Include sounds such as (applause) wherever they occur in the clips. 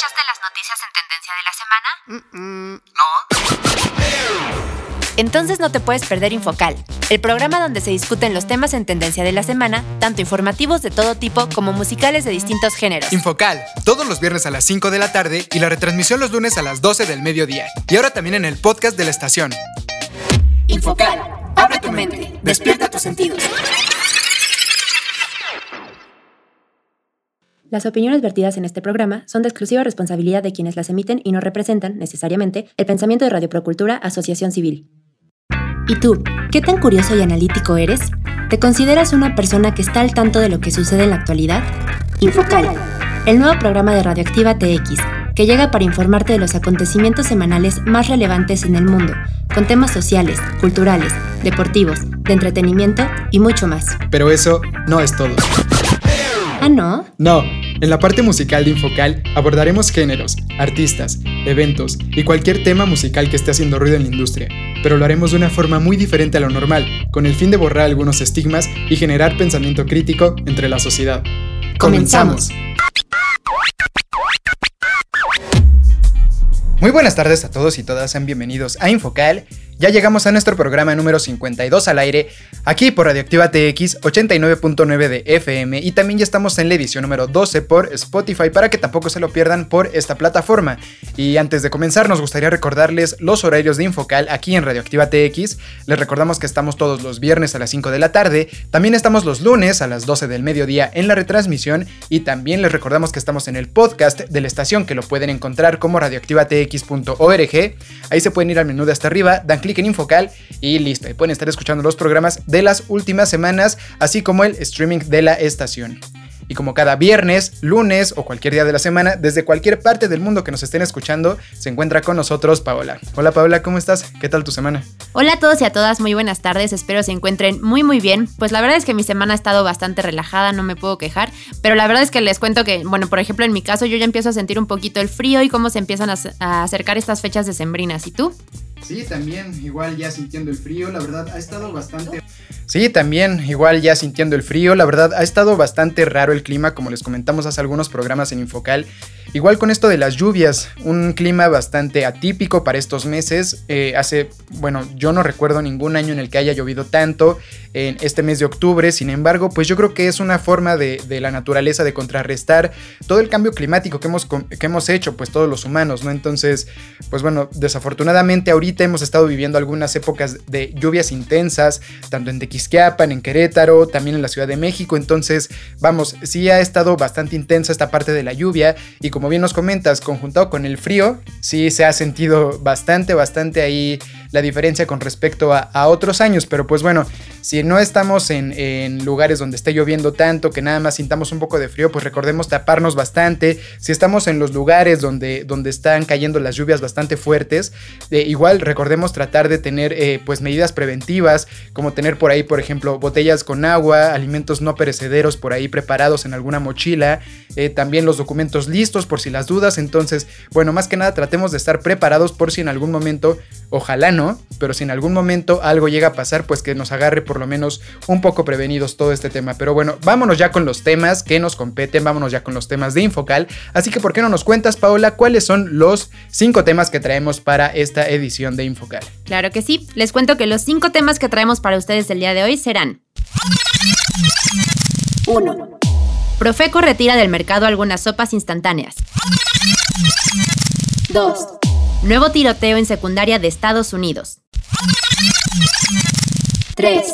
escuchaste las noticias en tendencia de la semana? No. Entonces no te puedes perder Infocal, el programa donde se discuten los temas en tendencia de la semana, tanto informativos de todo tipo como musicales de distintos géneros. Infocal, todos los viernes a las 5 de la tarde y la retransmisión los lunes a las 12 del mediodía. Y ahora también en el podcast de la estación. Infocal, abre tu mente, despierta tus sentidos. Las opiniones vertidas en este programa son de exclusiva responsabilidad de quienes las emiten y no representan, necesariamente, el pensamiento de Radio Procultura Asociación Civil. ¿Y tú, qué tan curioso y analítico eres? ¿Te consideras una persona que está al tanto de lo que sucede en la actualidad? Infocal, el nuevo programa de Radioactiva TX, que llega para informarte de los acontecimientos semanales más relevantes en el mundo, con temas sociales, culturales, deportivos, de entretenimiento y mucho más. Pero eso no es todo. ¿Ah, no? No. En la parte musical de Infocal abordaremos géneros, artistas, eventos y cualquier tema musical que esté haciendo ruido en la industria, pero lo haremos de una forma muy diferente a lo normal, con el fin de borrar algunos estigmas y generar pensamiento crítico entre la sociedad. Comenzamos. Muy buenas tardes a todos y todas, sean bienvenidos a Infocal ya llegamos a nuestro programa número 52 al aire, aquí por Radioactiva TX 89.9 de FM y también ya estamos en la edición número 12 por Spotify para que tampoco se lo pierdan por esta plataforma. Y antes de comenzar nos gustaría recordarles los horarios de Infocal aquí en Radioactiva TX. Les recordamos que estamos todos los viernes a las 5 de la tarde, también estamos los lunes a las 12 del mediodía en la retransmisión y también les recordamos que estamos en el podcast de la estación que lo pueden encontrar como radioactivatx.org. Ahí se pueden ir al menú de hasta arriba, dan clic en Infocal y listo. Y pueden estar escuchando los programas de las últimas semanas, así como el streaming de la estación. Y como cada viernes, lunes o cualquier día de la semana, desde cualquier parte del mundo que nos estén escuchando, se encuentra con nosotros Paola. Hola Paola, ¿cómo estás? ¿Qué tal tu semana? Hola a todos y a todas, muy buenas tardes, espero se encuentren muy muy bien. Pues la verdad es que mi semana ha estado bastante relajada, no me puedo quejar, pero la verdad es que les cuento que, bueno, por ejemplo en mi caso yo ya empiezo a sentir un poquito el frío y cómo se empiezan a, acercar estas fechas de sembrinas. ¿Y tú? Sí, también, igual ya sintiendo el frío, la verdad ha estado bastante... Sí, también, igual ya sintiendo el frío, la verdad ha estado bastante raro el clima, como les comentamos hace algunos programas en Infocal. Igual con esto de las lluvias, un clima bastante atípico para estos meses. Eh, hace, bueno, yo no recuerdo ningún año en el que haya llovido tanto en este mes de octubre, sin embargo, pues yo creo que es una forma de, la naturaleza de contrarrestar todo el cambio climático que hemos, que hemos hecho, pues todos los humanos, ¿no? Entonces, pues bueno, desafortunadamente ahorita hemos estado viviendo algunas épocas de lluvias intensas, tanto en Tequisquiapan, en Querétaro, también en la Ciudad de México. Entonces, vamos, sí ha estado bastante intensa esta parte de la lluvia. Y como bien nos comentas, conjuntado con el frío, sí se ha sentido bastante, bastante ahí la diferencia con respecto a, otros años. Pero pues bueno, si no estamos en, lugares donde esté lloviendo tanto, que nada más sintamos un poco de frío, pues recordemos taparnos bastante. Si estamos en los lugares donde, donde están cayendo las lluvias bastante fuertes, eh, igual recordemos tratar de tener eh, pues medidas preventivas, como tener por ahí, por ejemplo, botellas con agua, alimentos no perecederos por ahí preparados en alguna mochila, eh, también los documentos listos por si las dudas. Entonces, bueno, más que nada tratemos de estar preparados por si en algún momento, ojalá no pero si en algún momento algo llega a pasar, pues que nos agarre por lo menos un poco prevenidos todo este tema. Pero bueno, vámonos ya con los temas que nos competen, vámonos ya con los temas de Infocal. Así que, ¿por qué no nos cuentas, Paola, cuáles son los cinco temas que traemos para esta edición de Infocal? Claro que sí, les cuento que los cinco temas que traemos para ustedes el día de hoy serán... 1. Profeco retira del mercado algunas sopas instantáneas. 2. Nuevo tiroteo en secundaria de Estados Unidos. 3.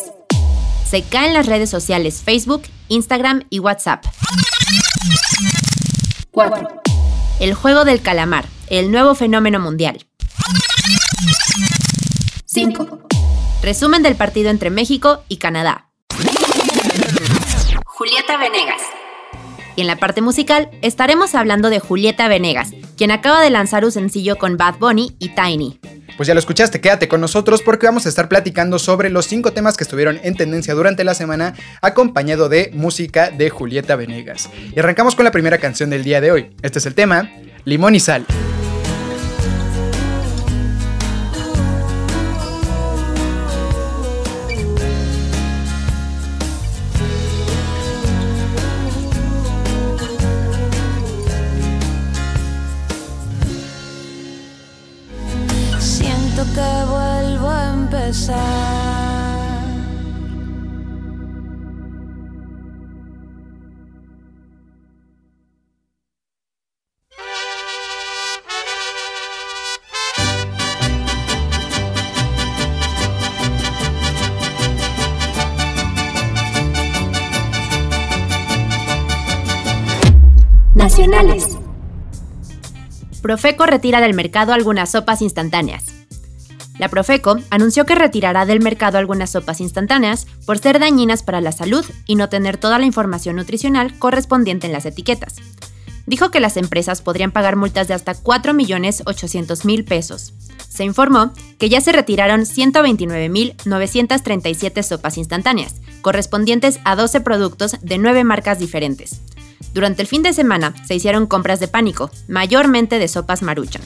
Se caen las redes sociales Facebook, Instagram y WhatsApp. 4. El juego del calamar, el nuevo fenómeno mundial. 5. Resumen del partido entre México y Canadá. Julieta Venegas. Y en la parte musical estaremos hablando de Julieta Venegas, quien acaba de lanzar un sencillo con Bad Bunny y Tiny. Pues ya lo escuchaste, quédate con nosotros porque vamos a estar platicando sobre los cinco temas que estuvieron en tendencia durante la semana, acompañado de música de Julieta Venegas. Y arrancamos con la primera canción del día de hoy. Este es el tema, Limón y Sal. Profeco retira del mercado algunas sopas instantáneas. La Profeco anunció que retirará del mercado algunas sopas instantáneas por ser dañinas para la salud y no tener toda la información nutricional correspondiente en las etiquetas. Dijo que las empresas podrían pagar multas de hasta 4.800.000 pesos. Se informó que ya se retiraron 129.937 sopas instantáneas, correspondientes a 12 productos de 9 marcas diferentes. Durante el fin de semana se hicieron compras de pánico, mayormente de sopas maruchan.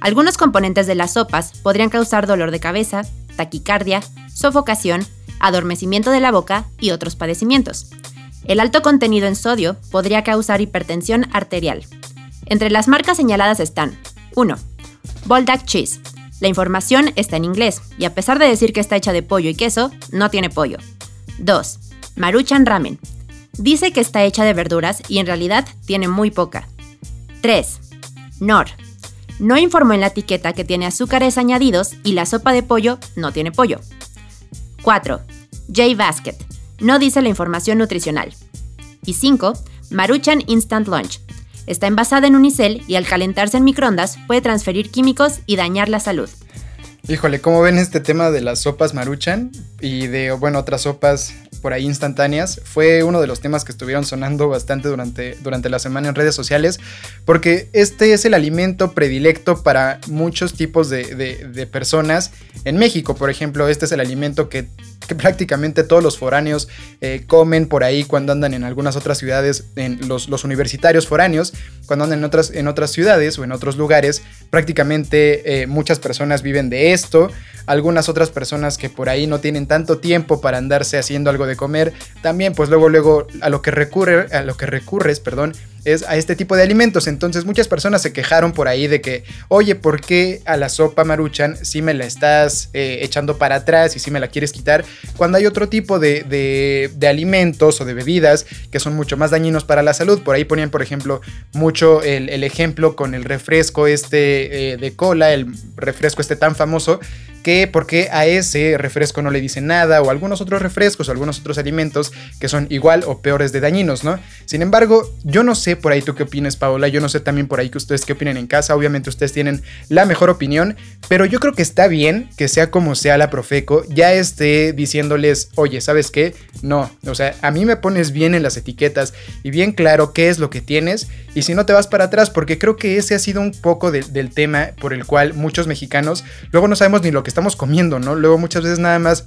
Algunos componentes de las sopas podrían causar dolor de cabeza, taquicardia, sofocación, adormecimiento de la boca y otros padecimientos. El alto contenido en sodio podría causar hipertensión arterial. Entre las marcas señaladas están 1. Boldak Cheese. La información está en inglés y a pesar de decir que está hecha de pollo y queso, no tiene pollo. 2. Maruchan Ramen. Dice que está hecha de verduras y en realidad tiene muy poca. 3. Nor. No informó en la etiqueta que tiene azúcares añadidos y la sopa de pollo no tiene pollo. 4. J Basket. No dice la información nutricional. Y 5. Maruchan Instant Lunch. Está envasada en unicel y al calentarse en microondas puede transferir químicos y dañar la salud. Híjole, ¿cómo ven este tema de las sopas Maruchan y de, bueno, otras sopas por ahí instantáneas. Fue uno de los temas que estuvieron sonando bastante durante, durante la semana en redes sociales, porque este es el alimento predilecto para muchos tipos de, personas. En México, por ejemplo, este es el alimento que, prácticamente todos los foráneos eh, comen por ahí cuando andan en algunas otras ciudades, en los, los universitarios foráneos, cuando andan en otras, en otras ciudades o en otros lugares, prácticamente eh, muchas personas viven de esto. Algunas otras personas que por ahí no tienen tanto tiempo para andarse haciendo algo de comer, también pues luego luego a lo que recurre a lo que recurres, perdón, es a este tipo de alimentos. Entonces muchas personas se quejaron por ahí de que, oye, ¿por qué a la sopa maruchan si me la estás eh, echando para atrás y si me la quieres quitar? Cuando hay otro tipo de, de, alimentos o de bebidas que son mucho más dañinos para la salud. Por ahí ponían, por ejemplo, mucho el, ejemplo con el refresco este eh, de cola, el refresco este tan famoso que porque a ese refresco no le dicen nada o algunos otros refrescos o algunos otros alimentos que son igual o peores de dañinos, ¿no? Sin embargo, yo no sé por ahí tú qué opinas, Paola, yo no sé también por ahí que ustedes qué opinan en casa, obviamente ustedes tienen la mejor opinión, pero yo creo que está bien que sea como sea la Profeco, ya esté diciéndoles, oye, ¿sabes qué? No, o sea, a mí me pones bien en las etiquetas y bien claro qué es lo que tienes y si no te vas para atrás, porque creo que ese ha sido un poco del tema por el cual muchos mexicanos luego no sabemos ni lo que estamos comiendo, ¿no? Luego muchas veces nada más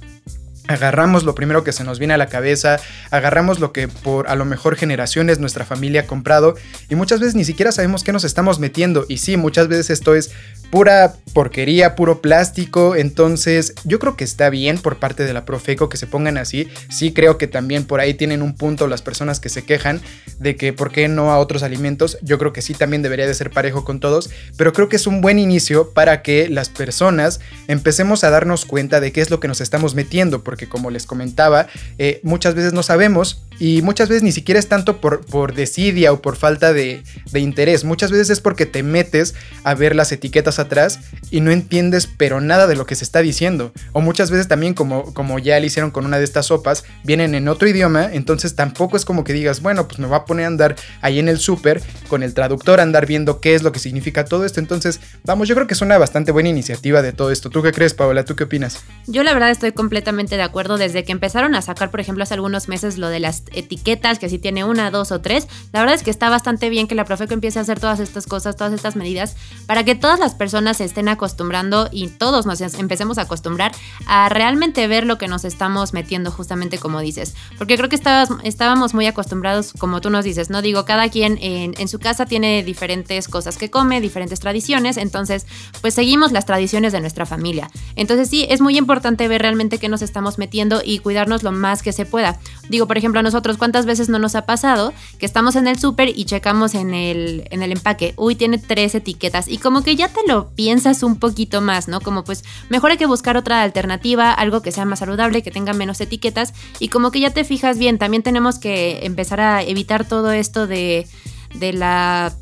agarramos lo primero que se nos viene a la cabeza, agarramos lo que por a lo mejor generaciones nuestra familia ha comprado y muchas veces ni siquiera sabemos qué nos estamos metiendo y sí, muchas veces esto es pura porquería, puro plástico, entonces yo creo que está bien por parte de la Profeco que se pongan así, sí creo que también por ahí tienen un punto las personas que se quejan de que por qué no a otros alimentos, yo creo que sí también debería de ser parejo con todos, pero creo que es un buen inicio para que las personas empecemos a darnos cuenta de qué es lo que nos estamos metiendo, porque como les comentaba, eh, muchas veces no sabemos y muchas veces ni siquiera es tanto por, por desidia o por falta de, de, interés. Muchas veces es porque te metes a ver las etiquetas atrás y no entiendes pero nada de lo que se está diciendo. O muchas veces también como, como ya le hicieron con una de estas sopas, vienen en otro idioma, entonces tampoco es como que digas, bueno, pues me voy a poner a andar ahí en el súper con el traductor, a andar viendo qué es lo que significa todo esto. Entonces, vamos, yo creo que es una bastante buena iniciativa de todo esto. ¿Tú qué crees, Paola? ¿Tú qué opinas? Yo la verdad estoy completamente de acuerdo. Desde que empezaron a sacar, por ejemplo, hace algunos meses lo de las etiquetas, que si tiene una, dos o tres. La verdad es que está bastante bien que la Profeco empiece a hacer todas estas cosas, todas estas medidas, para que todas las personas se estén acostumbrando y todos nos empecemos a acostumbrar a realmente ver lo que nos estamos metiendo, justamente como dices. Porque creo que estábamos muy acostumbrados, como tú nos dices, ¿no? Digo, cada quien en, en su casa tiene diferentes cosas que come, diferentes tradiciones, entonces, pues seguimos las tradiciones de nuestra familia. Entonces, sí, es muy importante ver realmente qué nos estamos metiendo y cuidarnos lo más que se pueda. Digo, por ejemplo, a nosotros, ¿cuántas veces no nos ha pasado que estamos en el súper y checamos en el, en el empaque, uy, tiene tres etiquetas. Y como que ya te lo piensas un poquito más, ¿no? Como pues mejor hay que buscar otra alternativa, algo que sea más saludable, que tenga menos etiquetas. Y como que ya te fijas bien, también tenemos que empezar a evitar todo esto de, de la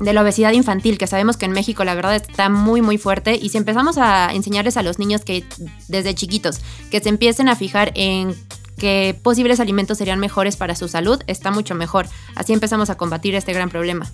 de la obesidad infantil, que sabemos que en México la verdad está muy muy fuerte. Y si empezamos a enseñarles a los niños que desde chiquitos que se empiecen a fijar en qué posibles alimentos serían mejores para su salud, está mucho mejor. Así empezamos a combatir este gran problema.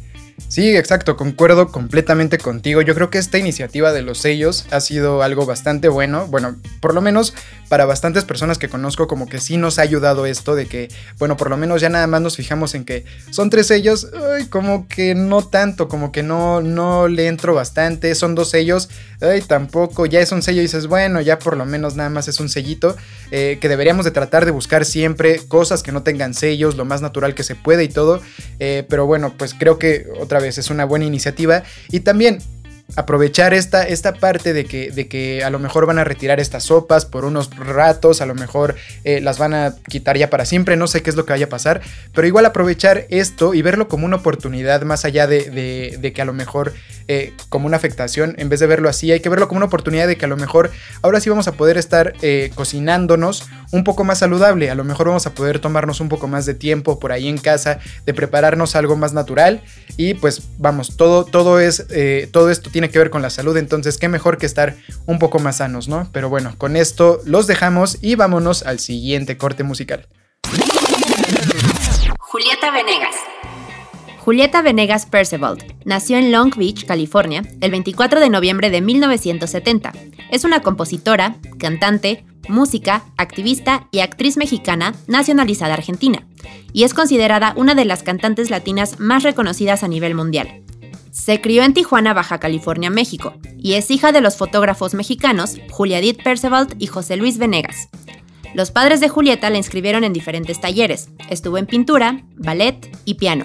Sí, exacto, concuerdo completamente contigo. Yo creo que esta iniciativa de los sellos ha sido algo bastante bueno. Bueno, por lo menos para bastantes personas que conozco, como que sí nos ha ayudado esto de que, bueno, por lo menos ya nada más nos fijamos en que son tres sellos, ay, como que no tanto, como que no, no le entro bastante. Son dos sellos, ay, tampoco. Ya es un sello y dices, bueno, ya por lo menos nada más es un sellito. Eh, que deberíamos de tratar de buscar siempre cosas que no tengan sellos, lo más natural que se puede y todo. Eh, pero bueno, pues creo que otra vez es una buena iniciativa. Y también aprovechar esta, esta parte de que, de que a lo mejor van a retirar estas sopas por unos ratos, a lo mejor eh, las van a quitar ya para siempre, no sé qué es lo que vaya a pasar, pero igual aprovechar esto y verlo como una oportunidad más allá de, de, que a lo mejor eh, como una afectación, en vez de verlo así, hay que verlo como una oportunidad de que a lo mejor ahora sí vamos a poder estar eh, cocinándonos un poco más saludable, a lo mejor vamos a poder tomarnos un poco más de tiempo por ahí en casa, de prepararnos algo más natural y pues vamos, todo, todo, es, todo esto tiene que ver con la salud, entonces qué mejor que estar un poco más sanos, ¿no? Pero bueno, con esto los dejamos y vámonos al siguiente corte musical. Julieta Venegas. Julieta Venegas Perceval nació en Long Beach, California, el 24 de noviembre de 1970. Es una compositora, cantante, música, activista y actriz mexicana nacionalizada argentina, y es considerada una de las cantantes latinas más reconocidas a nivel mundial. Se crió en Tijuana, Baja California, México, y es hija de los fotógrafos mexicanos Julia Edith Perceval y José Luis Venegas. Los padres de Julieta la inscribieron en diferentes talleres. Estuvo en pintura, ballet y piano.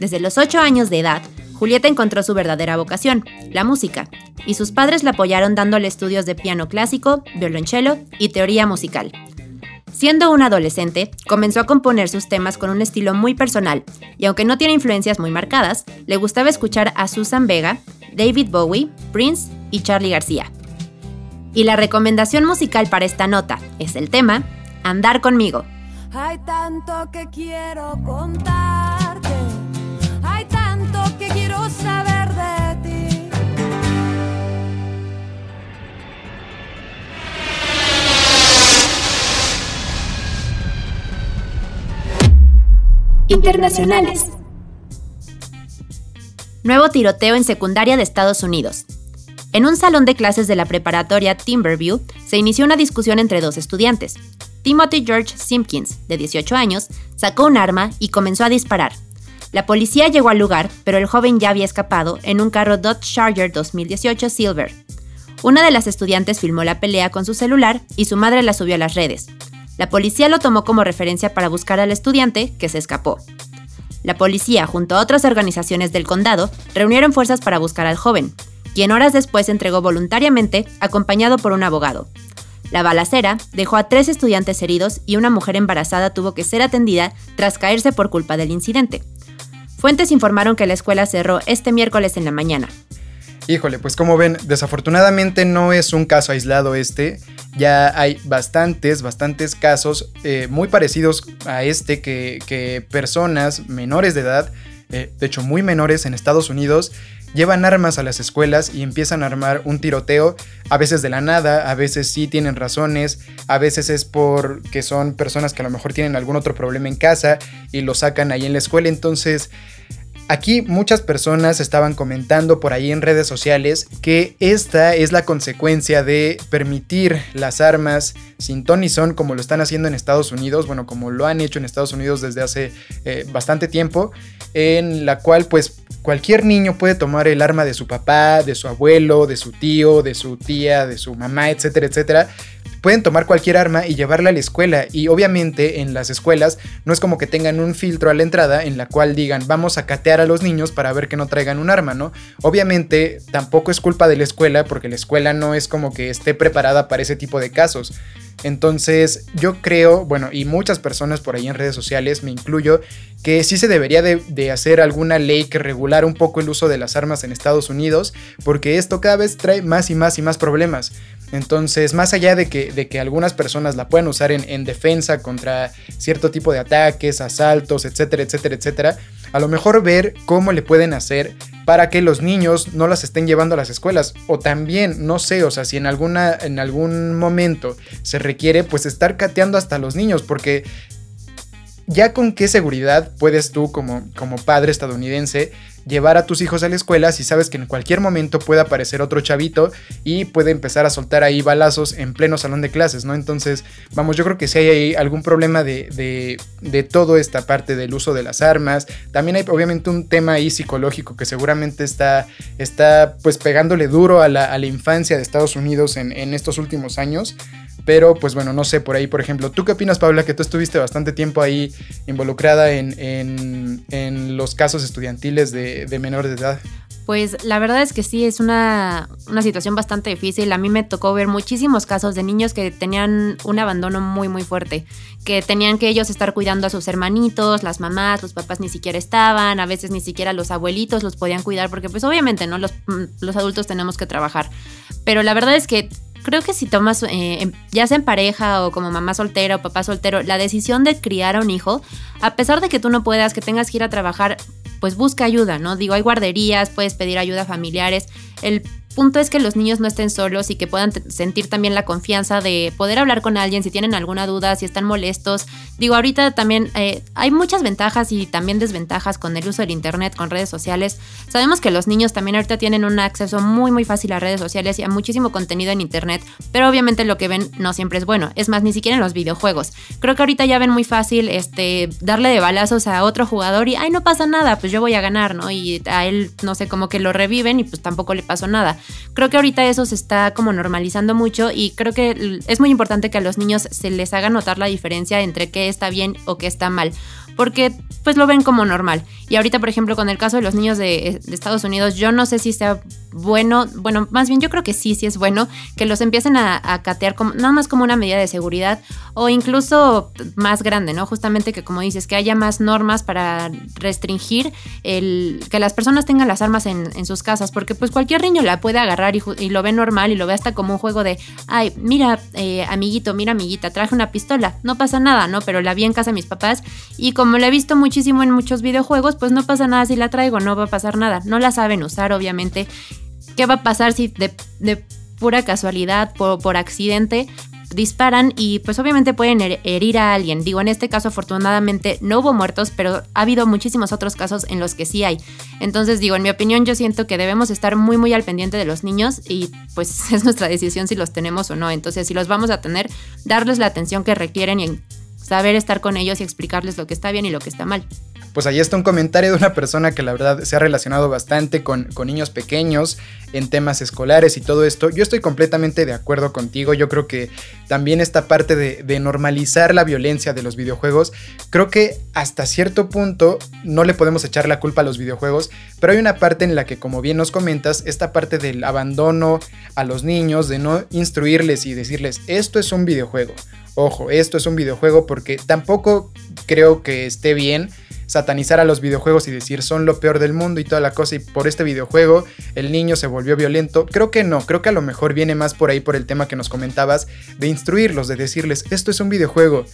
Desde los 8 años de edad, Julieta encontró su verdadera vocación, la música, y sus padres la apoyaron dándole estudios de piano clásico, violonchelo y teoría musical. Siendo un adolescente, comenzó a componer sus temas con un estilo muy personal, y aunque no tiene influencias muy marcadas, le gustaba escuchar a Susan Vega, David Bowie, Prince y Charlie García. Y la recomendación musical para esta nota es el tema Andar conmigo. Hay tanto que quiero contarte, hay quiero saber. internacionales. Nuevo tiroteo en secundaria de Estados Unidos. En un salón de clases de la preparatoria Timberview se inició una discusión entre dos estudiantes. Timothy George Simpkins, de 18 años, sacó un arma y comenzó a disparar. La policía llegó al lugar, pero el joven ya había escapado en un carro Dodge Charger 2018 Silver. Una de las estudiantes filmó la pelea con su celular y su madre la subió a las redes. La policía lo tomó como referencia para buscar al estudiante, que se escapó. La policía, junto a otras organizaciones del condado, reunieron fuerzas para buscar al joven, quien horas después entregó voluntariamente, acompañado por un abogado. La balacera dejó a tres estudiantes heridos y una mujer embarazada tuvo que ser atendida tras caerse por culpa del incidente. Fuentes informaron que la escuela cerró este miércoles en la mañana. Híjole, pues como ven, desafortunadamente no es un caso aislado este. Ya hay bastantes, bastantes casos eh, muy parecidos a este que, personas menores de edad, eh, de hecho muy menores en Estados Unidos, llevan armas a las escuelas y empiezan a armar un tiroteo, a veces de la nada, a veces sí tienen razones, a veces es porque son personas que a lo mejor tienen algún otro problema en casa y lo sacan ahí en la escuela, entonces Aquí muchas personas estaban comentando por ahí en redes sociales que esta es la consecuencia de permitir las armas sin ton son como lo están haciendo en Estados Unidos, bueno, como lo han hecho en Estados Unidos desde hace eh, bastante tiempo, en la cual pues cualquier niño puede tomar el arma de su papá, de su abuelo, de su tío, de su tía, de su mamá, etcétera, etcétera, pueden tomar cualquier arma y llevarla a la escuela y obviamente en las escuelas no es como que tengan un filtro a la entrada en la cual digan vamos a catear a los niños para ver que no traigan un arma, ¿no? Obviamente tampoco es culpa de la escuela porque la escuela no es como que esté preparada para ese tipo de casos. Entonces yo creo, bueno, y muchas personas por ahí en redes sociales, me incluyo, que sí se debería de, hacer alguna ley que regulara un poco el uso de las armas en Estados Unidos, porque esto cada vez trae más y más y más problemas. Entonces, más allá de que, de que algunas personas la puedan usar en, defensa contra cierto tipo de ataques, asaltos, etcétera, etcétera, etcétera, a lo mejor ver cómo le pueden hacer para que los niños no las estén llevando a las escuelas. O también, no sé, o sea, si en, alguna, en algún momento se requiere, pues estar cateando hasta los niños, porque ya con qué seguridad puedes tú como, como padre estadounidense llevar a tus hijos a la escuela si sabes que en cualquier momento puede aparecer otro chavito y puede empezar a soltar ahí balazos en pleno salón de clases, ¿no? Entonces, vamos, yo creo que si hay ahí algún problema de, de, de toda esta parte del uso de las armas, también hay obviamente un tema ahí psicológico que seguramente está, está pues pegándole duro a la, a la infancia de Estados Unidos en, en estos últimos años. Pero pues bueno, no sé, por ahí, por ejemplo, ¿tú qué opinas, Paula? Que tú estuviste bastante tiempo ahí involucrada en, en, los casos estudiantiles de, de menores de edad. Pues la verdad es que sí, es una, una, situación bastante difícil. A mí me tocó ver muchísimos casos de niños que tenían un abandono muy, muy fuerte, que tenían que ellos estar cuidando a sus hermanitos, las mamás, los papás ni siquiera estaban, a veces ni siquiera los abuelitos los podían cuidar, porque pues obviamente, ¿no? Los, los adultos tenemos que trabajar. Pero la verdad es que creo que si tomas, eh, ya sea en pareja o como mamá soltera o papá soltero, la decisión de criar a un hijo, a pesar de que tú no puedas, que tengas que ir a trabajar, pues busca ayuda, ¿no? Digo, hay guarderías, puedes pedir ayuda a familiares. El punto es que los niños no estén solos y que puedan sentir también la confianza de poder hablar con alguien si tienen alguna duda, si están molestos. Digo, ahorita también eh, hay muchas ventajas y también desventajas con el uso del Internet, con redes sociales. Sabemos que los niños también ahorita tienen un acceso muy, muy fácil a redes sociales y a muchísimo contenido en Internet, pero obviamente lo que ven no siempre es bueno. Es más, ni siquiera en los videojuegos. Creo que ahorita ya ven muy fácil este, darle de balazos a otro jugador y, ay, no pasa nada, pues yo voy a ganar, ¿no? Y a él, no sé, como que lo reviven y pues tampoco le pasó nada. Creo que ahorita eso se está como normalizando mucho y creo que es muy importante que a los niños se les haga notar la diferencia entre qué está bien o qué está mal porque pues lo ven como normal. Y ahorita, por ejemplo, con el caso de los niños de, Estados Unidos, yo no sé si sea bueno, bueno, más bien yo creo que sí, sí es bueno que los empiecen a, catear como, nada más como una medida de seguridad o incluso más grande, ¿no? Justamente que como dices, que haya más normas para restringir el que las personas tengan las armas en, sus casas, porque pues cualquier niño la puede agarrar y, lo ve normal y lo ve hasta como un juego de, ay, mira, eh, amiguito, mira, amiguita, traje una pistola, no pasa nada, ¿no? Pero la vi en casa de mis papás y como la he visto muchísimo en muchos videojuegos, pues no pasa nada si la traigo, no va a pasar nada. No la saben usar, obviamente. ¿Qué va a pasar si de, pura casualidad, por, accidente, disparan y pues obviamente pueden herir a alguien. Digo, en este caso afortunadamente no hubo muertos, pero ha habido muchísimos otros casos en los que sí hay. Entonces digo, en mi opinión yo siento que debemos estar muy muy al pendiente de los niños y pues (laughs) es nuestra decisión si los tenemos o no. Entonces si los vamos a tener, darles la atención que requieren y saber estar con ellos y explicarles lo que está bien y lo que está mal. Pues ahí está un comentario de una persona que la verdad se ha relacionado bastante con, niños pequeños en temas escolares y todo esto. Yo estoy completamente de acuerdo contigo. Yo creo que también esta parte de, de normalizar la violencia de los videojuegos, creo que hasta cierto punto no le podemos echar la culpa a los videojuegos, pero hay una parte en la que, como bien nos comentas, esta parte del abandono a los niños, de no instruirles y decirles, esto es un videojuego Ojo, esto es un videojuego porque tampoco creo que esté bien satanizar a los videojuegos y decir son lo peor del mundo y toda la cosa y por este videojuego el niño se volvió violento. Creo que no, creo que a lo mejor viene más por ahí por el tema que nos comentabas de instruirlos, de decirles esto es un videojuego,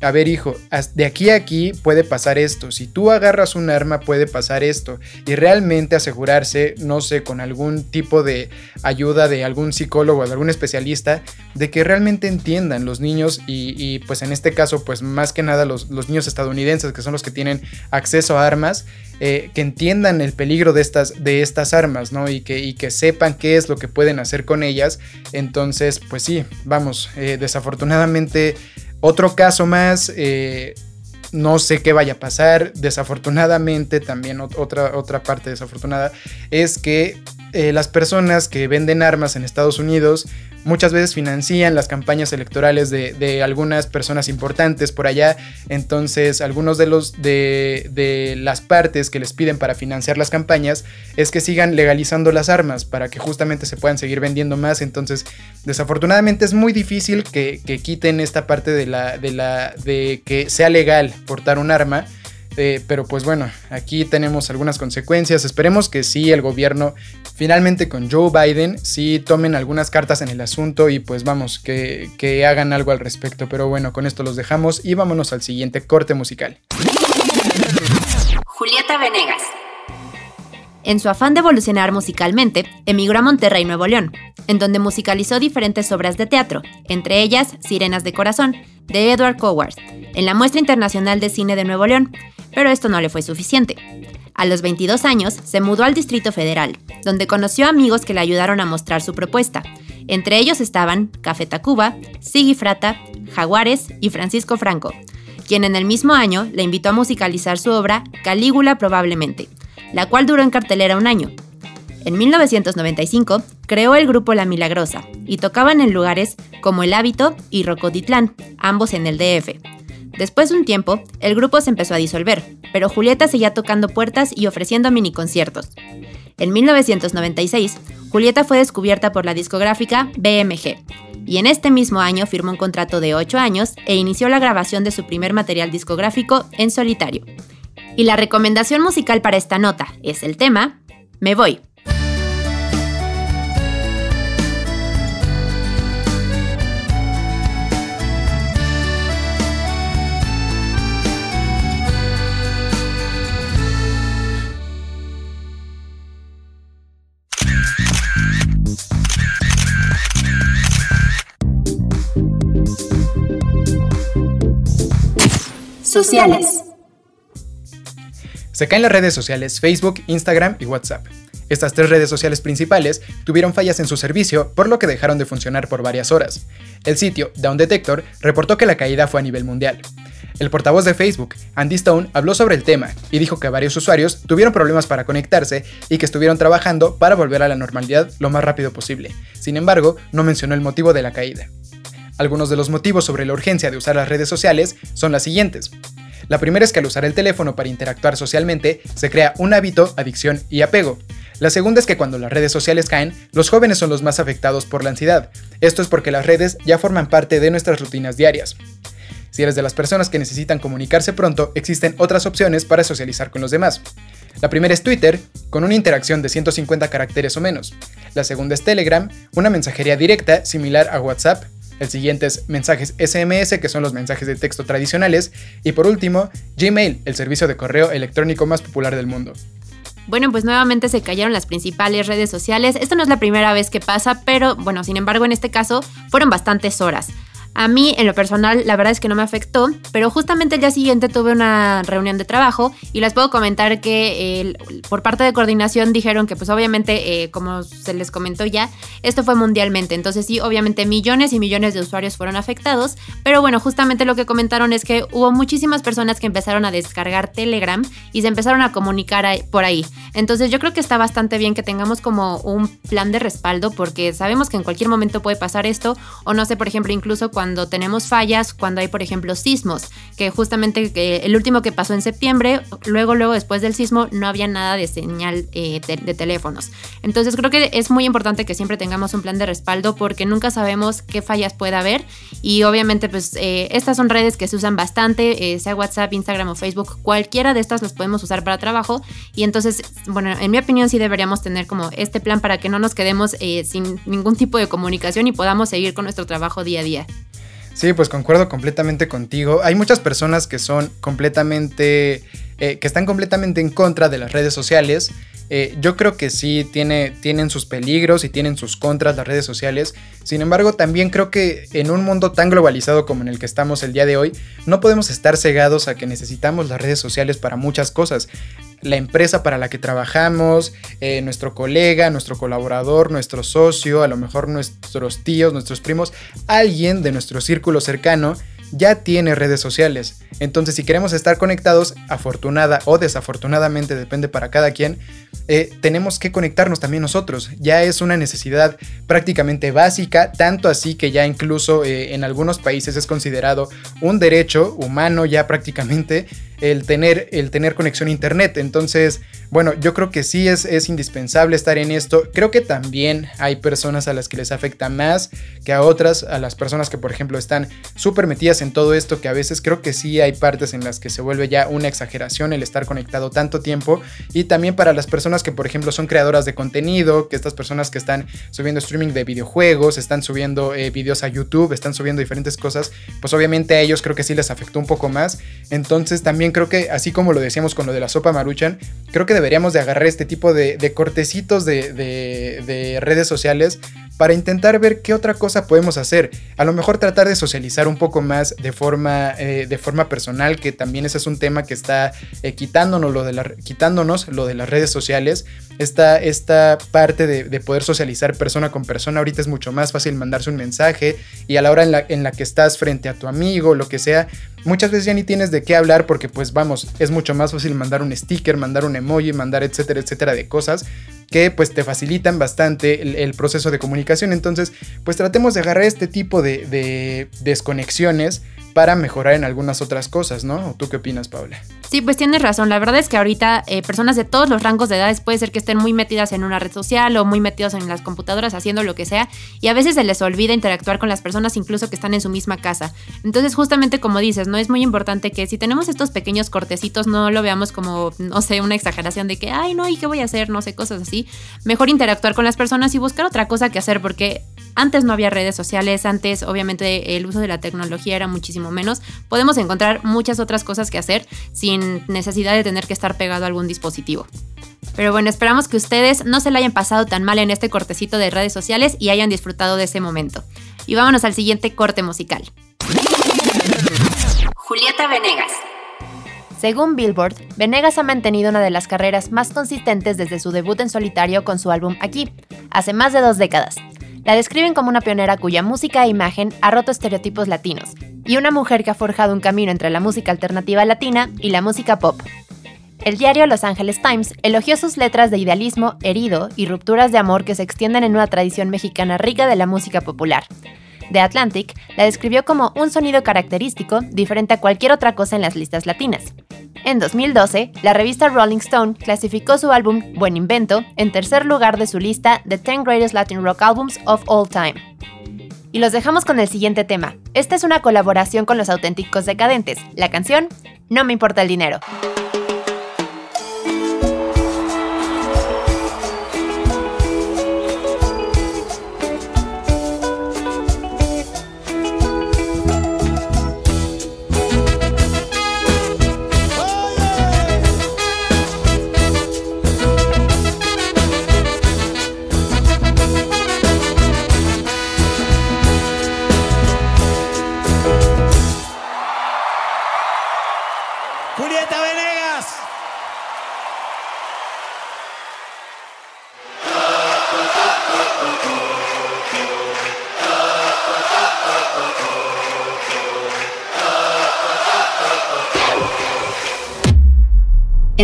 a ver hijo, de aquí a aquí puede pasar esto, si tú agarras un arma puede pasar esto y realmente asegurarse, no sé, con algún tipo de ayuda de algún psicólogo de algún especialista, de que realmente entiendan los niños y, pues en este caso pues más que nada los, niños estadounidenses que son los que tienen acceso a armas, eh, que entiendan el peligro de estas, de estas armas, ¿no? Y que, y que sepan qué es lo que pueden hacer con ellas. Entonces, pues sí, vamos, eh, desafortunadamente otro caso más, eh, no sé qué vaya a pasar. Desafortunadamente, también otra, otra parte desafortunada es que eh, las personas que venden armas en Estados Unidos muchas veces financian las campañas electorales de, algunas personas importantes por allá. Entonces, algunos de los de, de, las partes que les piden para financiar las campañas es que sigan legalizando las armas para que justamente se puedan seguir vendiendo más. Entonces, desafortunadamente es muy difícil que, que quiten esta parte de la, de la de que sea legal portar un arma. Eh, pero pues bueno, aquí tenemos algunas consecuencias. Esperemos que sí el gobierno finalmente con Joe Biden sí tomen algunas cartas en el asunto y pues vamos, que, que hagan algo al respecto. Pero bueno, con esto los dejamos y vámonos al siguiente corte musical. Julieta Venegas. En su afán de evolucionar musicalmente, emigró a Monterrey, Nuevo León, en donde musicalizó diferentes obras de teatro, entre ellas Sirenas de Corazón, de Edward Coward, en la Muestra Internacional de Cine de Nuevo León, pero esto no le fue suficiente. A los 22 años se mudó al Distrito Federal, donde conoció amigos que le ayudaron a mostrar su propuesta. Entre ellos estaban Café Tacuba, Sigi Frata, Jaguares y Francisco Franco, quien en el mismo año le invitó a musicalizar su obra Calígula probablemente, la cual duró en cartelera un año. En 1995 creó el grupo La Milagrosa y tocaban en lugares como El Hábito y Rocoditlán, ambos en el DF. Después de un tiempo, el grupo se empezó a disolver, pero Julieta seguía tocando puertas y ofreciendo mini conciertos. En 1996, Julieta fue descubierta por la discográfica BMG, y en este mismo año firmó un contrato de 8 años e inició la grabación de su primer material discográfico en solitario. Y la recomendación musical para esta nota es el tema Me Voy. Se caen las redes sociales Facebook, Instagram y WhatsApp. Estas tres redes sociales principales tuvieron fallas en su servicio, por lo que dejaron de funcionar por varias horas. El sitio Down Detector reportó que la caída fue a nivel mundial. El portavoz de Facebook, Andy Stone, habló sobre el tema y dijo que varios usuarios tuvieron problemas para conectarse y que estuvieron trabajando para volver a la normalidad lo más rápido posible. Sin embargo, no mencionó el motivo de la caída. Algunos de los motivos sobre la urgencia de usar las redes sociales son las siguientes. La primera es que al usar el teléfono para interactuar socialmente, se crea un hábito, adicción y apego. La segunda es que cuando las redes sociales caen, los jóvenes son los más afectados por la ansiedad. Esto es porque las redes ya forman parte de nuestras rutinas diarias. Si eres de las personas que necesitan comunicarse pronto, existen otras opciones para socializar con los demás. La primera es Twitter, con una interacción de 150 caracteres o menos. La segunda es Telegram, una mensajería directa similar a WhatsApp, el siguiente es mensajes SMS, que son los mensajes de texto tradicionales. Y por último, Gmail, el servicio de correo electrónico más popular del mundo. Bueno, pues nuevamente se cayeron las principales redes sociales. Esto no es la primera vez que pasa, pero bueno, sin embargo en este caso fueron bastantes horas. A mí, en lo personal, la verdad es que no me afectó, pero justamente el día siguiente tuve una reunión de trabajo y les puedo comentar que por parte de coordinación dijeron que pues obviamente, eh, como se les comentó ya, esto fue mundialmente. Entonces sí, obviamente millones y millones de usuarios fueron afectados, pero bueno, justamente lo que comentaron es que hubo muchísimas personas que empezaron a descargar Telegram y se empezaron a comunicar por ahí. Entonces yo creo que está bastante bien que tengamos como un plan de respaldo porque sabemos que en cualquier momento puede pasar esto o no sé, por ejemplo, incluso cuando cuando tenemos fallas, cuando hay, por ejemplo, sismos, que justamente el último que pasó en septiembre, luego, luego después del sismo, no había nada de señal eh, de, teléfonos. Entonces creo que es muy importante que siempre tengamos un plan de respaldo porque nunca sabemos qué fallas puede haber y obviamente pues eh, estas son redes que se usan bastante, eh, sea WhatsApp, Instagram o Facebook, cualquiera de estas las podemos usar para trabajo y entonces, bueno, en mi opinión sí deberíamos tener como este plan para que no nos quedemos sin ningún tipo de comunicación y podamos seguir con nuestro trabajo día a día. Sí, pues concuerdo completamente contigo. Hay muchas personas que son completamente, eh, que están completamente en contra de las redes sociales. Eh, yo creo que sí tiene, tienen sus peligros y tienen sus contras las redes sociales. Sin embargo, también creo que en un mundo tan globalizado como en el que estamos el día de hoy, no podemos estar cegados a que necesitamos las redes sociales para muchas cosas la empresa para la que trabajamos, eh, nuestro colega, nuestro colaborador, nuestro socio, a lo mejor nuestros tíos, nuestros primos, alguien de nuestro círculo cercano ya tiene redes sociales. Entonces, si queremos estar conectados, afortunada o desafortunadamente, depende para cada quien, eh, tenemos que conectarnos también nosotros. Ya es una necesidad prácticamente básica, tanto así que ya incluso eh, en algunos países es considerado un derecho humano ya prácticamente el tener, el tener conexión a internet. Entonces, bueno, yo creo que sí es, es indispensable estar en esto. Creo que también hay personas a las que les afecta más que a otras, a las personas que por ejemplo están súper metidas en todo esto, que a veces creo que sí hay partes en las que se vuelve ya una exageración el estar conectado tanto tiempo. Y también para las personas que por ejemplo son creadoras de contenido, que estas personas que están subiendo streaming de videojuegos, están subiendo eh, videos a YouTube, están subiendo diferentes cosas, pues obviamente a ellos creo que sí les afectó un poco más. Entonces también creo que así como lo decíamos con lo de la sopa maruchan, creo que deberíamos de agarrar este tipo de, cortecitos de, de redes sociales para intentar ver qué otra cosa podemos hacer. A lo mejor tratar de socializar un poco más de forma, eh, de forma personal, que también ese es un tema que está eh, quitándonos, lo de la, quitándonos lo de las redes sociales. Esta, esta parte de, poder socializar persona con persona ahorita es mucho más fácil mandarse un mensaje y a la hora en la, en la que estás frente a tu amigo, lo que sea, muchas veces ya ni tienes de qué hablar porque pues vamos, es mucho más fácil mandar un sticker, mandar un emoji, mandar etcétera, etcétera de cosas que pues te facilitan bastante el, proceso de comunicación. Entonces, pues tratemos de agarrar este tipo de, de desconexiones para mejorar en algunas otras cosas, ¿no? ¿Tú qué opinas, Paula? Sí, pues tienes razón. La verdad es que ahorita eh, personas de todos los rangos de edades puede ser que estén muy metidas en una red social o muy metidos en las computadoras haciendo lo que sea y a veces se les olvida interactuar con las personas incluso que están en su misma casa. Entonces, justamente como dices, ¿no? Es muy importante que si tenemos estos pequeños cortecitos no lo veamos como, no sé, una exageración de que, ay, no, ¿y qué voy a hacer? No sé, cosas así. Mejor interactuar con las personas y buscar otra cosa que hacer porque antes no había redes sociales, antes obviamente el uso de la tecnología era muchísimo menos. Podemos encontrar muchas otras cosas que hacer sin necesidad de tener que estar pegado a algún dispositivo. Pero bueno, esperamos que ustedes no se la hayan pasado tan mal en este cortecito de redes sociales y hayan disfrutado de ese momento. Y vámonos al siguiente corte musical. Julieta Venegas. Según Billboard, Venegas ha mantenido una de las carreras más consistentes desde su debut en solitario con su álbum Aquí, hace más de dos décadas. La describen como una pionera cuya música e imagen ha roto estereotipos latinos, y una mujer que ha forjado un camino entre la música alternativa latina y la música pop. El diario Los Angeles Times elogió sus letras de idealismo, herido y rupturas de amor que se extienden en una tradición mexicana rica de la música popular. The Atlantic la describió como un sonido característico diferente a cualquier otra cosa en las listas latinas. En 2012, la revista Rolling Stone clasificó su álbum Buen Invento en tercer lugar de su lista de 10 Greatest Latin Rock Albums of All Time. Y los dejamos con el siguiente tema. Esta es una colaboración con los auténticos decadentes. La canción No me importa el dinero.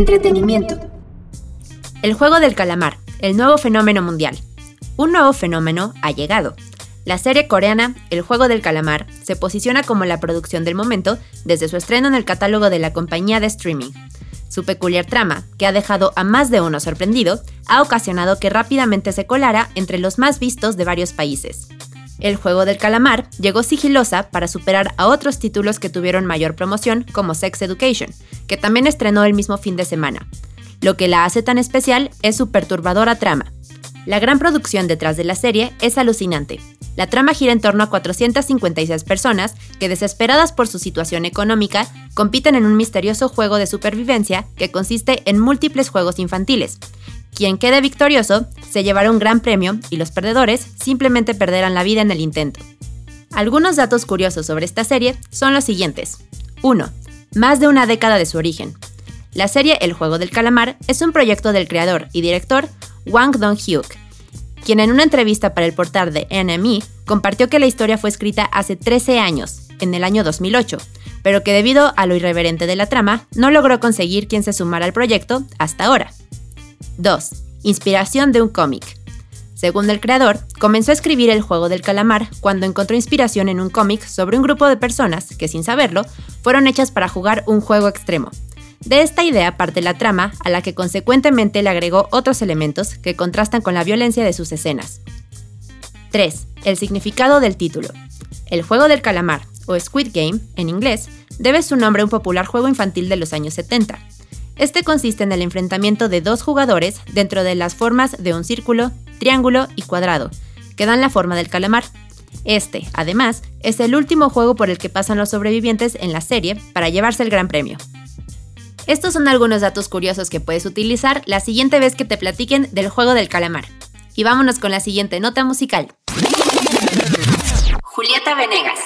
Entretenimiento. El juego del calamar, el nuevo fenómeno mundial. Un nuevo fenómeno ha llegado. La serie coreana El juego del calamar se posiciona como la producción del momento desde su estreno en el catálogo de la compañía de streaming. Su peculiar trama, que ha dejado a más de uno sorprendido, ha ocasionado que rápidamente se colara entre los más vistos de varios países. El juego del calamar llegó sigilosa para superar a otros títulos que tuvieron mayor promoción, como Sex Education, que también estrenó el mismo fin de semana. Lo que la hace tan especial es su perturbadora trama. La gran producción detrás de la serie es alucinante. La trama gira en torno a 456 personas que, desesperadas por su situación económica, compiten en un misterioso juego de supervivencia que consiste en múltiples juegos infantiles, quien quede victorioso se llevará un gran premio y los perdedores simplemente perderán la vida en el intento. Algunos datos curiosos sobre esta serie son los siguientes. 1. Más de una década de su origen. La serie El Juego del Calamar es un proyecto del creador y director Wang Dong-hyuk, quien en una entrevista para el portal de NME compartió que la historia fue escrita hace 13 años, en el año 2008, pero que debido a lo irreverente de la trama, no logró conseguir quien se sumara al proyecto hasta ahora. 2. Inspiración de un cómic. Según el creador, comenzó a escribir El juego del calamar cuando encontró inspiración en un cómic sobre un grupo de personas que, sin saberlo, fueron hechas para jugar un juego extremo. De esta idea parte la trama, a la que consecuentemente le agregó otros elementos que contrastan con la violencia de sus escenas. 3. El significado del título. El juego del calamar, o Squid Game, en inglés, debe su nombre a un popular juego infantil de los años 70. Este consiste en el enfrentamiento de dos jugadores dentro de las formas de un círculo, triángulo y cuadrado, que dan la forma del calamar. Este, además, es el último juego por el que pasan los sobrevivientes en la serie para llevarse el gran premio. Estos son algunos datos curiosos que puedes utilizar la siguiente vez que te platiquen del juego del calamar. Y vámonos con la siguiente nota musical. Julieta Venegas.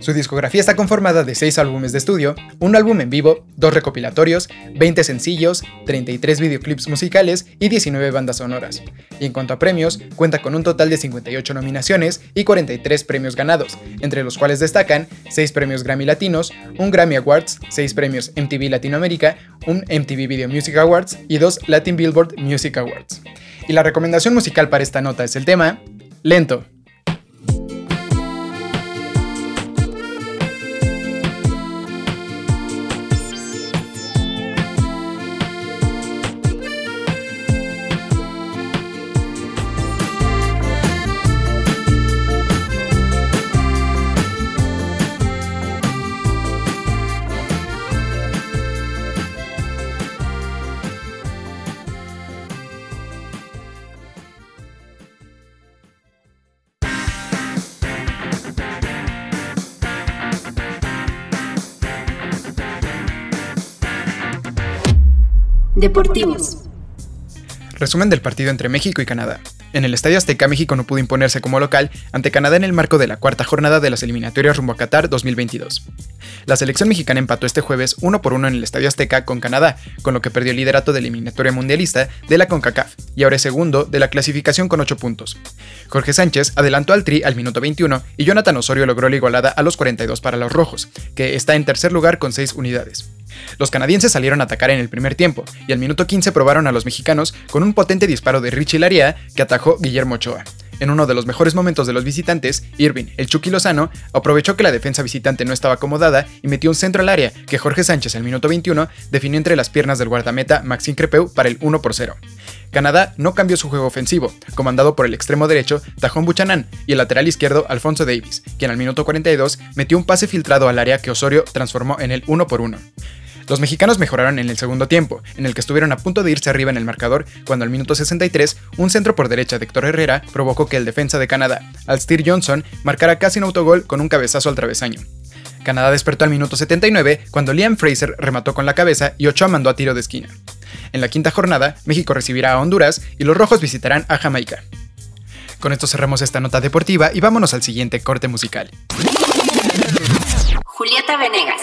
Su discografía está conformada de 6 álbumes de estudio, un álbum en vivo, dos recopilatorios, 20 sencillos, 33 videoclips musicales y 19 bandas sonoras. Y en cuanto a premios, cuenta con un total de 58 nominaciones y 43 premios ganados, entre los cuales destacan 6 premios Grammy Latinos, un Grammy Awards, 6 premios MTV Latinoamérica, un MTV Video Music Awards y 2 Latin Billboard Music Awards. Y la recomendación musical para esta nota es el tema Lento, Deportivos. Resumen del partido entre México y Canadá. En el Estadio Azteca, México no pudo imponerse como local ante Canadá en el marco de la cuarta jornada de las eliminatorias rumbo a Qatar 2022. La selección mexicana empató este jueves 1 por 1 en el Estadio Azteca con Canadá, con lo que perdió el liderato de eliminatoria mundialista de la CONCACAF y ahora es segundo de la clasificación con 8 puntos. Jorge Sánchez adelantó al Tri al minuto 21 y Jonathan Osorio logró la igualada a los 42 para los rojos, que está en tercer lugar con 6 unidades. Los canadienses salieron a atacar en el primer tiempo y al minuto 15 probaron a los mexicanos con un potente disparo de Richie Laria que atajó Guillermo Ochoa. En uno de los mejores momentos de los visitantes, Irving, el Chucky Lozano, aprovechó que la defensa visitante no estaba acomodada y metió un centro al área que Jorge Sánchez al minuto 21 definió entre las piernas del guardameta Maxime Crepeu para el 1 por 0. Canadá no cambió su juego ofensivo, comandado por el extremo derecho Tajón Buchanan y el lateral izquierdo Alfonso Davis, quien al minuto 42 metió un pase filtrado al área que Osorio transformó en el 1 por 1. Los mexicanos mejoraron en el segundo tiempo, en el que estuvieron a punto de irse arriba en el marcador, cuando al minuto 63, un centro por derecha de Héctor Herrera provocó que el defensa de Canadá, Alstir Johnson, marcara casi un autogol con un cabezazo al travesaño. Canadá despertó al minuto 79 cuando Liam Fraser remató con la cabeza y Ochoa mandó a tiro de esquina. En la quinta jornada, México recibirá a Honduras y los rojos visitarán a Jamaica. Con esto cerramos esta nota deportiva y vámonos al siguiente corte musical. Julieta Venegas.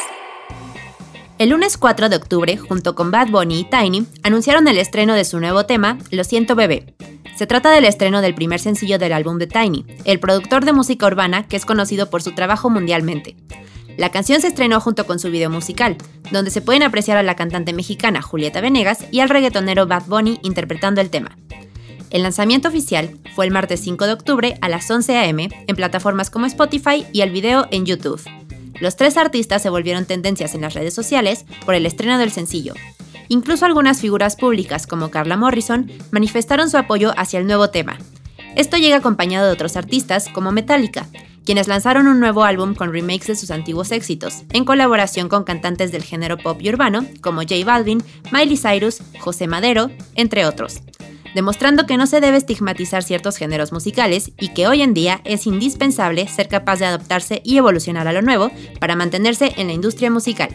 El lunes 4 de octubre, junto con Bad Bunny y Tiny, anunciaron el estreno de su nuevo tema, Lo siento bebé. Se trata del estreno del primer sencillo del álbum de Tiny, el productor de música urbana que es conocido por su trabajo mundialmente. La canción se estrenó junto con su video musical, donde se pueden apreciar a la cantante mexicana Julieta Venegas y al reggaetonero Bad Bunny interpretando el tema. El lanzamiento oficial fue el martes 5 de octubre a las 11 am en plataformas como Spotify y el video en YouTube. Los tres artistas se volvieron tendencias en las redes sociales por el estreno del sencillo. Incluso algunas figuras públicas como Carla Morrison manifestaron su apoyo hacia el nuevo tema. Esto llega acompañado de otros artistas como Metallica, quienes lanzaron un nuevo álbum con remakes de sus antiguos éxitos, en colaboración con cantantes del género pop y urbano como J Balvin, Miley Cyrus, José Madero, entre otros demostrando que no se debe estigmatizar ciertos géneros musicales y que hoy en día es indispensable ser capaz de adaptarse y evolucionar a lo nuevo para mantenerse en la industria musical.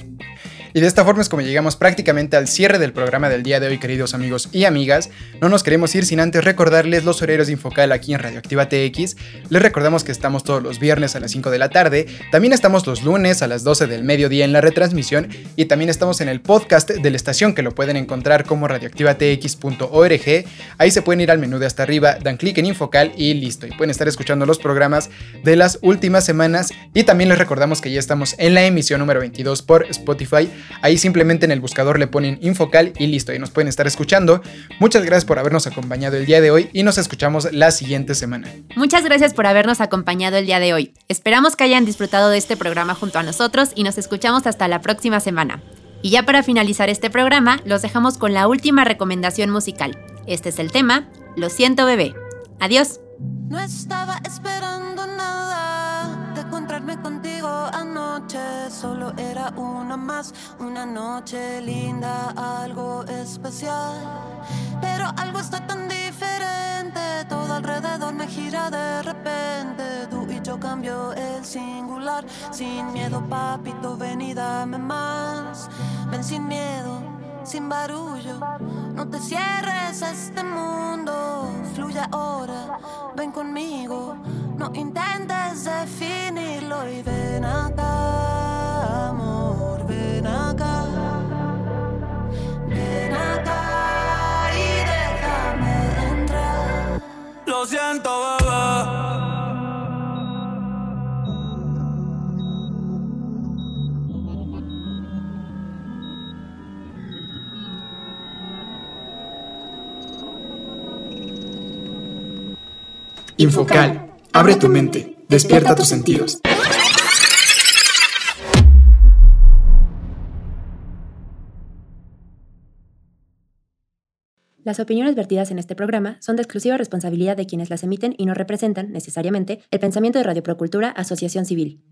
Y de esta forma es como llegamos prácticamente al cierre del programa del día de hoy, queridos amigos y amigas. No nos queremos ir sin antes recordarles los horarios de Infocal aquí en Radioactiva TX. Les recordamos que estamos todos los viernes a las 5 de la tarde. También estamos los lunes a las 12 del mediodía en la retransmisión. Y también estamos en el podcast de la estación que lo pueden encontrar como radioactivatx.org. Ahí se pueden ir al menú de hasta arriba, dan clic en Infocal y listo. Y pueden estar escuchando los programas de las últimas semanas. Y también les recordamos que ya estamos en la emisión número 22 por Spotify Ahí simplemente en el buscador le ponen Infocal y listo, y nos pueden estar escuchando. Muchas gracias por habernos acompañado el día de hoy y nos escuchamos la siguiente semana. Muchas gracias por habernos acompañado el día de hoy. Esperamos que hayan disfrutado de este programa junto a nosotros y nos escuchamos hasta la próxima semana. Y ya para finalizar este programa, los dejamos con la última recomendación musical. Este es el tema, Lo siento bebé. Adiós. No estaba esperando nada contigo anoche. Solo era una más, una noche linda, algo especial. Pero algo está tan diferente, todo alrededor me gira de repente. Tú y yo cambió el singular. Sin miedo, papito, ven y dame más. Ven sin miedo, sin barullo. No te cierres a este mundo. Fluye ahora, ven conmigo. No intentes definirlo y ven acá, amor, ven acá. Ven acá y déjame entrar. Lo siento, bebé. Infocal. Abre tu mente. Despierta tus sentidos. Las opiniones vertidas en este programa son de exclusiva responsabilidad de quienes las emiten y no representan, necesariamente, el pensamiento de Radio Procultura Asociación Civil.